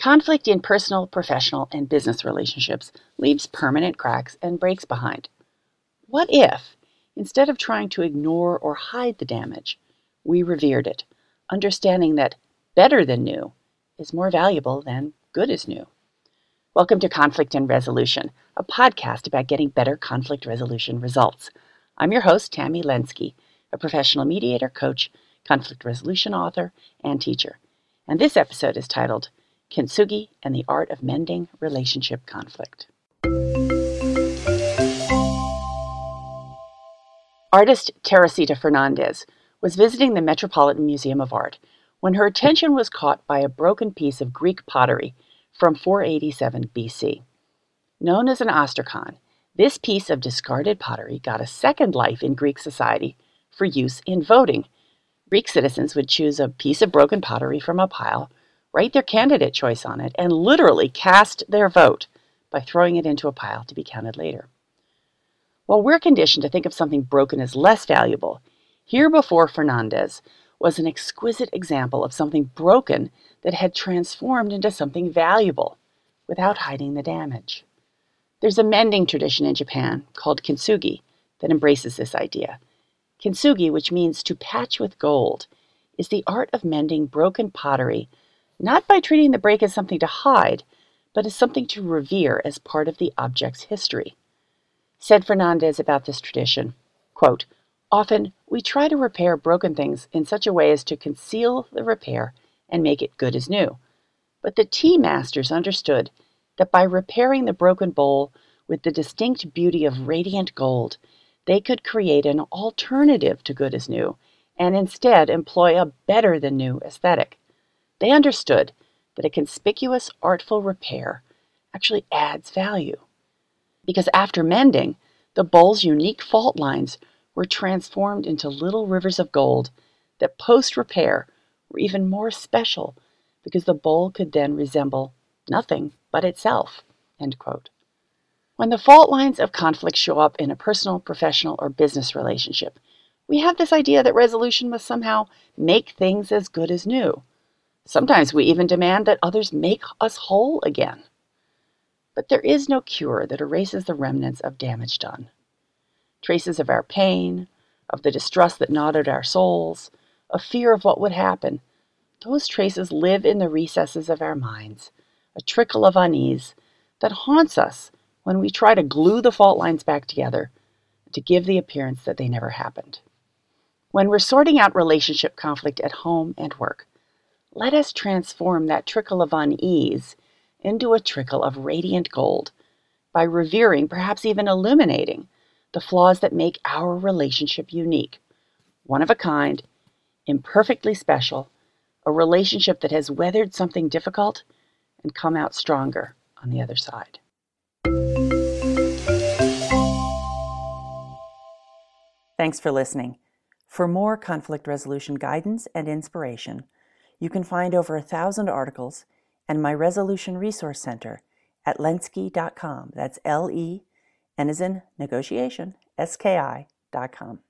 Conflict in personal, professional, and business relationships leaves permanent cracks and breaks behind. What if, instead of trying to ignore or hide the damage, we revered it, understanding that better than new is more valuable than good as new? Welcome to Conflict and Resolution, a podcast about getting better conflict resolution results. I'm your host, Tammy Lenski, a professional mediator, coach, conflict resolution author, and teacher. And this episode is titled Kintsugi and the Art of Mending Relationship Conflict. Artist Teresita Fernandez was visiting the Metropolitan Museum of Art when her attention was caught by a broken piece of Greek pottery from 487 BC. Known as an ostracon, this piece of discarded pottery got a second life in Greek society for use in voting. Greek citizens would choose a piece of broken pottery from a pile write their candidate choice on it, and literally cast their vote by throwing it into a pile to be counted later. While we're conditioned to think of something broken as less valuable, here before Fernandez was an exquisite example of something broken that had transformed into something valuable without hiding the damage. There's a mending tradition in Japan called kintsugi that embraces this idea. Kintsugi, which means to patch with gold, is the art of mending broken pottery not by treating the break as something to hide, but as something to revere as part of the object's history. Said Fernandez about this tradition, quote, Often we try to repair broken things in such a way as to conceal the repair and make it good as new. But the tea masters understood that by repairing the broken bowl with the distinct beauty of radiant gold, they could create an alternative to good as new and instead employ a better than new aesthetic. They understood that a conspicuous, artful repair actually adds value. Because after mending, the bowl's unique fault lines were transformed into little rivers of gold that post repair were even more special because the bowl could then resemble nothing but itself. When the fault lines of conflict show up in a personal, professional, or business relationship, we have this idea that resolution must somehow make things as good as new. Sometimes we even demand that others make us whole again. But there is no cure that erases the remnants of damage done. Traces of our pain, of the distrust that gnawed at our souls, of fear of what would happen, those traces live in the recesses of our minds, a trickle of unease that haunts us when we try to glue the fault lines back together to give the appearance that they never happened. When we're sorting out relationship conflict at home and work, let us transform that trickle of unease into a trickle of radiant gold by revering, perhaps even illuminating, the flaws that make our relationship unique, one of a kind, imperfectly special, a relationship that has weathered something difficult and come out stronger on the other side. Thanks for listening. For more conflict resolution guidance and inspiration, you can find over a thousand articles and my Resolution Resource Center at lenski.com. That's L E, N as in negotiation, S K I.com.